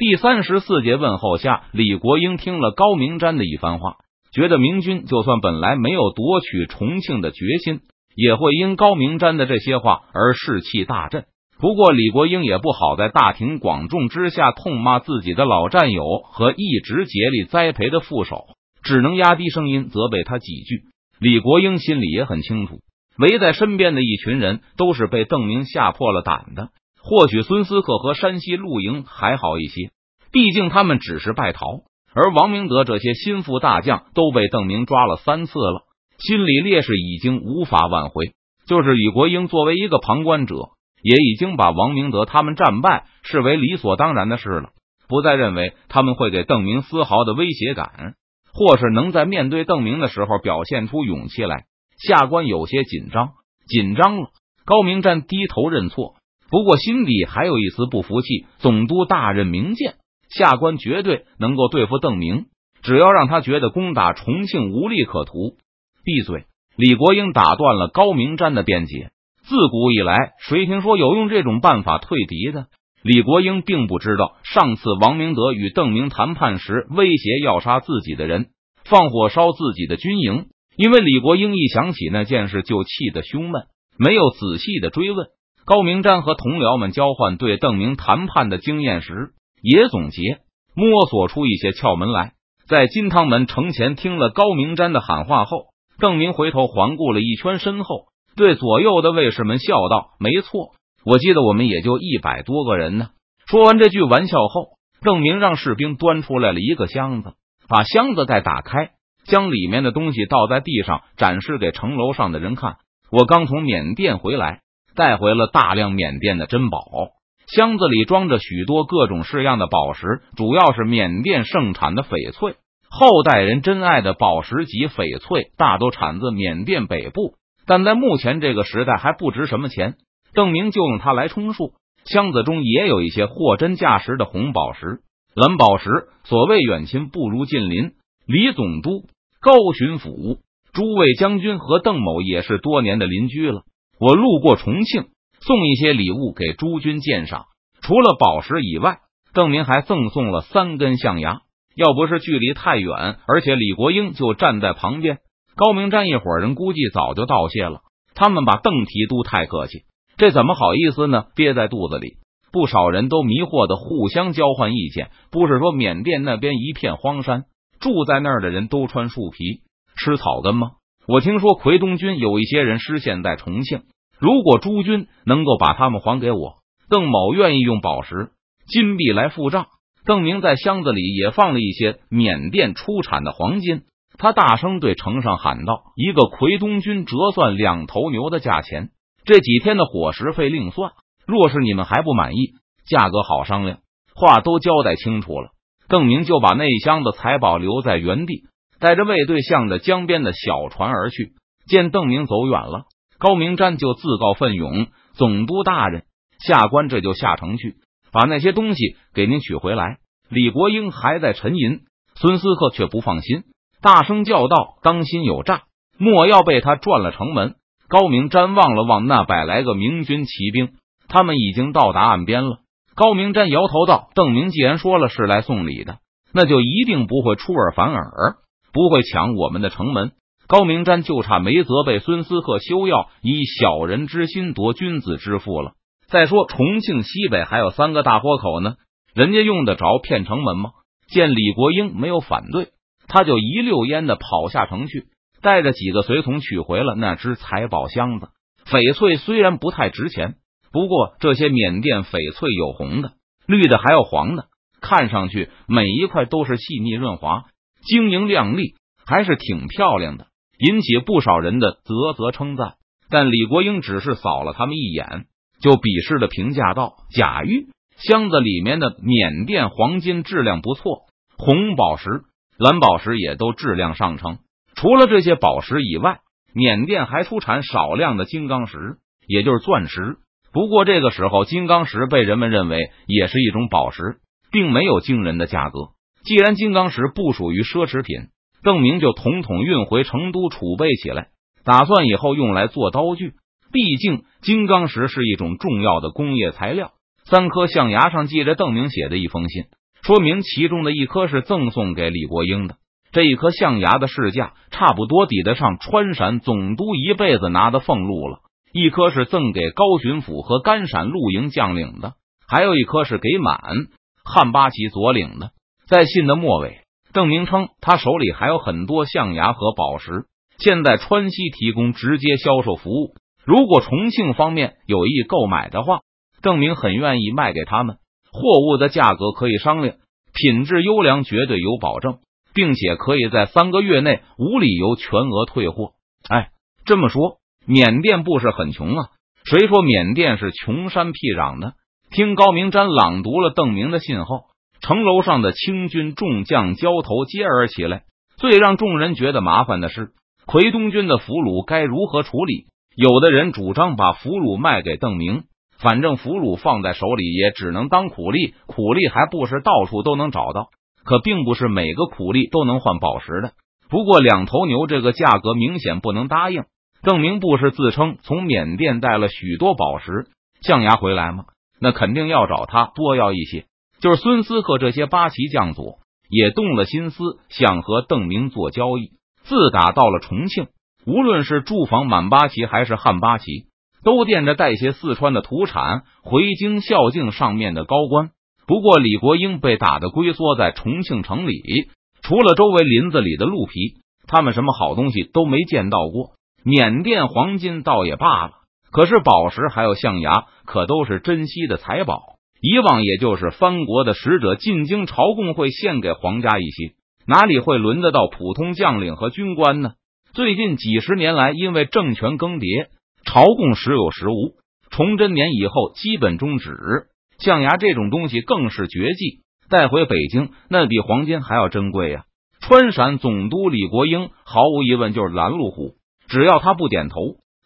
第三十四节问候下，李国英听了高明瞻的一番话，觉得明军就算本来没有夺取重庆的决心，也会因高明瞻的这些话而士气大振。不过，李国英也不好在大庭广众之下痛骂自己的老战友和一直竭力栽培的副手，只能压低声音责备他几句。李国英心里也很清楚，围在身边的一群人都是被邓明吓破了胆的。或许孙思克和山西陆营还好一些，毕竟他们只是败逃，而王明德这些心腹大将都被邓明抓了三次了，心理劣势已经无法挽回。就是李国英作为一个旁观者。也已经把王明德他们战败视为理所当然的事了，不再认为他们会给邓明丝毫的威胁感，或是能在面对邓明的时候表现出勇气来。下官有些紧张，紧张了。高明瞻低头认错，不过心底还有一丝不服气。总督大人明鉴，下官绝对能够对付邓明，只要让他觉得攻打重庆无利可图。闭嘴！李国英打断了高明瞻的辩解。自古以来，谁听说有用这种办法退敌的？李国英并不知道，上次王明德与邓明谈判时，威胁要杀自己的人，放火烧自己的军营。因为李国英一想起那件事，就气得胸闷，没有仔细的追问。高明瞻和同僚们交换对邓明谈判的经验时，也总结摸索出一些窍门来。在金汤门城前听了高明瞻的喊话后，邓明回头环顾了一圈身后。对左右的卫士们笑道：“没错，我记得我们也就一百多个人呢。”说完这句玩笑后，邓明让士兵端出来了一个箱子，把箱子盖打开，将里面的东西倒在地上，展示给城楼上的人看。我刚从缅甸回来，带回了大量缅甸的珍宝，箱子里装着许多各种式样的宝石，主要是缅甸盛产的翡翠。后代人珍爱的宝石级翡翠，大都产自缅甸北部。但在目前这个时代还不值什么钱，邓明就用它来充数。箱子中也有一些货真价实的红宝石、蓝宝石。所谓远亲不如近邻，李总督、高巡抚、诸位将军和邓某也是多年的邻居了。我路过重庆，送一些礼物给诸君鉴赏。除了宝石以外，邓明还赠送了三根象牙。要不是距离太远，而且李国英就站在旁边。高明瞻一伙人估计早就道谢了。他们把邓提督太客气，这怎么好意思呢？憋在肚子里，不少人都迷惑的互相交换意见。不是说缅甸那边一片荒山，住在那儿的人都穿树皮吃草根吗？我听说奎东军有一些人失陷在重庆，如果诸军能够把他们还给我，邓某愿意用宝石、金币来付账。邓明在箱子里也放了一些缅甸出产的黄金。他大声对城上喊道：“一个奎东军折算两头牛的价钱，这几天的伙食费另算。若是你们还不满意，价格好商量。话都交代清楚了。”邓明就把那箱子财宝留在原地，带着卫队向着江边的小船而去。见邓明走远了，高明瞻就自告奋勇：“总督大人，下官这就下城去，把那些东西给您取回来。”李国英还在沉吟，孙思克却不放心。大声叫道：“当心有诈！莫要被他转了城门。”高明瞻望了望那百来个明军骑兵，他们已经到达岸边了。高明瞻摇头道：“邓明既然说了是来送礼的，那就一定不会出尔反尔，不会抢我们的城门。”高明瞻就差没责备孙思克休要以小人之心夺君子之腹了。再说重庆西北还有三个大豁口呢，人家用得着骗城门吗？见李国英没有反对。他就一溜烟的跑下城去，带着几个随从取回了那只财宝箱子。翡翠虽然不太值钱，不过这些缅甸翡翠有红的、绿的，还有黄的，看上去每一块都是细腻润滑、晶莹亮丽，还是挺漂亮的，引起不少人的啧啧称赞。但李国英只是扫了他们一眼，就鄙视的评价道：“贾玉，箱子里面的缅甸黄金质量不错，红宝石。”蓝宝石也都质量上乘。除了这些宝石以外，缅甸还出产少量的金刚石，也就是钻石。不过这个时候，金刚石被人们认为也是一种宝石，并没有惊人的价格。既然金刚石不属于奢侈品，邓明就统统运回成都储备起来，打算以后用来做刀具。毕竟金刚石是一种重要的工业材料。三颗象牙上记着邓明写的一封信。说明其中的一颗是赠送给李国英的。这一颗象牙的市价差不多抵得上川陕总督一辈子拿的俸禄了。一颗是赠给高巡抚和甘陕陆营将领的，还有一颗是给满汉八旗左领的。在信的末尾，邓明称他手里还有很多象牙和宝石，现在川西提供直接销售服务。如果重庆方面有意购买的话，邓明很愿意卖给他们。货物的价格可以商量，品质优良，绝对有保证。并且可以在三个月内无理由全额退货。哎，这么说，缅甸不是很穷啊？谁说缅甸是穷山僻壤的？听高明瞻朗读了邓明的信后，城楼上的清军众将交头接耳起来。最让众人觉得麻烦的是，奎东军的俘虏该如何处理？有的人主张把俘虏卖给邓明，反正俘虏放在手里也只能当苦力，苦力还不是到处都能找到。可并不是每个苦力都能换宝石的。不过两头牛这个价格明显不能答应。邓明不是自称从缅甸带了许多宝石象牙回来吗？那肯定要找他多要一些。就是孙思克这些八旗将佐也动了心思，想和邓明做交易。自打到了重庆，无论是驻防满八旗还是汉八旗，都惦着带些四川的土产回京孝敬上面的高官。不过，李国英被打的龟缩在重庆城里，除了周围林子里的鹿皮，他们什么好东西都没见到过。缅甸黄金倒也罢了，可是宝石还有象牙，可都是珍稀的财宝。以往也就是藩国的使者进京朝贡，会献给皇家一些，哪里会轮得到普通将领和军官呢？最近几十年来，因为政权更迭，朝贡时有时无，崇祯年以后基本终止。象牙这种东西更是绝技，带回北京那比黄金还要珍贵呀！川陕总督李国英毫无疑问就是拦路虎，只要他不点头，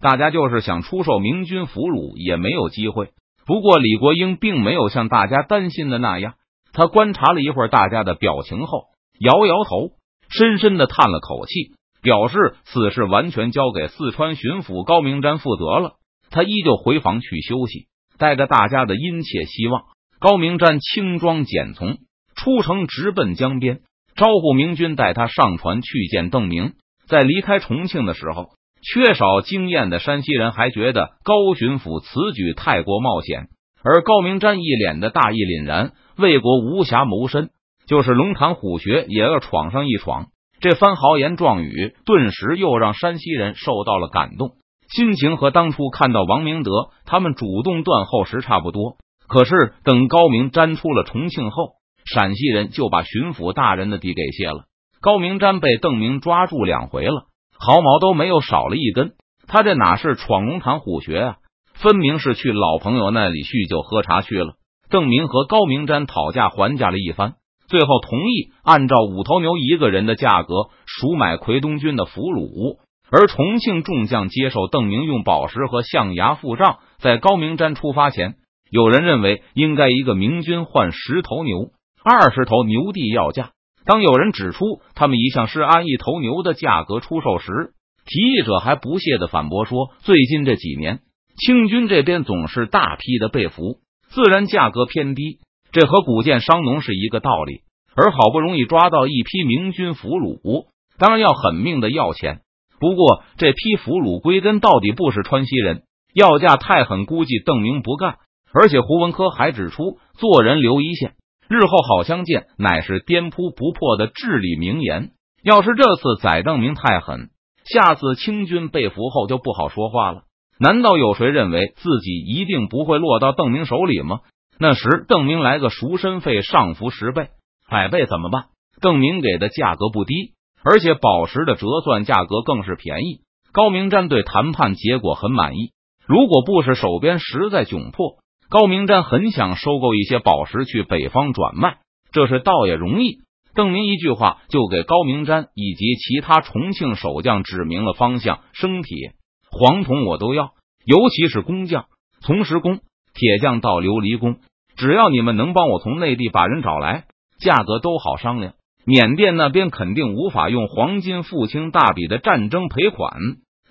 大家就是想出售明军俘虏也没有机会。不过李国英并没有像大家担心的那样，他观察了一会儿大家的表情后，摇摇头，深深的叹了口气，表示此事完全交给四川巡抚高明瞻负责了。他依旧回房去休息。带着大家的殷切希望，高明瞻轻装简从出城，直奔江边，招呼明军带他上船去见邓明。在离开重庆的时候，缺少经验的山西人还觉得高巡抚此举太过冒险，而高明瞻一脸的大义凛然，为国无暇谋身，就是龙潭虎穴也要闯上一闯。这番豪言壮语，顿时又让山西人受到了感动。心情和当初看到王明德他们主动断后时差不多。可是等高明瞻出了重庆后，陕西人就把巡抚大人的地给卸了。高明瞻被邓明抓住两回了，毫毛都没有少了一根。他这哪是闯龙潭虎穴啊？分明是去老朋友那里叙旧喝茶去了。邓明和高明瞻讨价还价了一番，最后同意按照五头牛一个人的价格赎买奎东军的俘虏。而重庆众将接受邓明用宝石和象牙付账，在高明瞻出发前，有人认为应该一个明军换十头牛、二十头牛地要价。当有人指出他们一向是按一头牛的价格出售时，提议者还不屑的反驳说：“最近这几年，清军这边总是大批的被俘，自然价格偏低，这和古建商农是一个道理。而好不容易抓到一批明军俘虏，当然要狠命的要钱。”不过，这批俘虏归根到底不是川西人，要价太狠，估计邓明不干。而且胡文科还指出，做人留一线，日后好相见，乃是颠扑不破的至理名言。要是这次宰邓明太狠，下次清军被俘后就不好说话了。难道有谁认为自己一定不会落到邓明手里吗？那时邓明来个赎身费上浮十倍、百倍怎么办？邓明给的价格不低。而且宝石的折算价格更是便宜。高明瞻对谈判结果很满意。如果不是手边实在窘迫，高明瞻很想收购一些宝石去北方转卖，这是倒也容易。邓明一句话就给高明瞻以及其他重庆守将指明了方向：生铁、黄铜我都要，尤其是工匠，从石工、铁匠到琉璃工，只要你们能帮我从内地把人找来，价格都好商量。缅甸那边肯定无法用黄金付清大笔的战争赔款。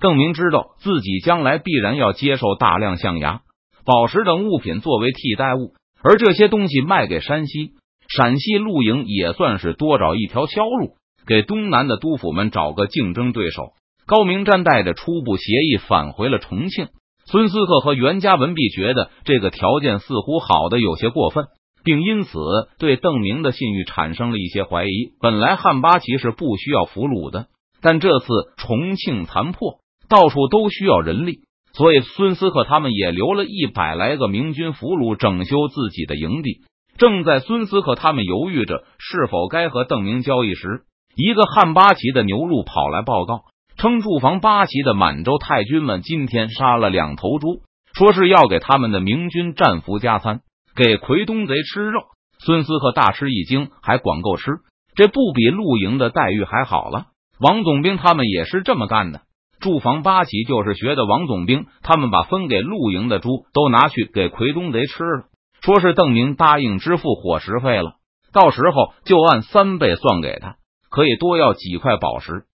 邓明知道自己将来必然要接受大量象牙、宝石等物品作为替代物，而这些东西卖给山西，陕西陆营也算是多找一条销路，给东南的督府们找个竞争对手。高明瞻带着初步协议返回了重庆。孙思克和袁家文弼觉得这个条件似乎好的有些过分，并因此对邓明的信誉产生了一些怀疑。本来汉八旗是不需要俘虏的，但这次重庆残破，到处都需要人力，所以孙思克他们也留了一百来个明军俘虏整修自己的营地。正在孙思克他们犹豫着是否该和邓明交易时，一个汉八旗的牛录跑来报告。称驻防八旗的满洲太君们今天杀了两头猪，说是要给他们的明军战俘加餐，给奎东贼吃肉。孙思克大吃一惊，还管够吃，这不比露营的待遇还好了。王总兵他们也是这么干的，驻防八旗就是学的王总兵，他们把分给露营的猪都拿去给奎东贼吃了，说是邓明答应支付伙食费了，到时候就按三倍算给他，可以多要几块宝石。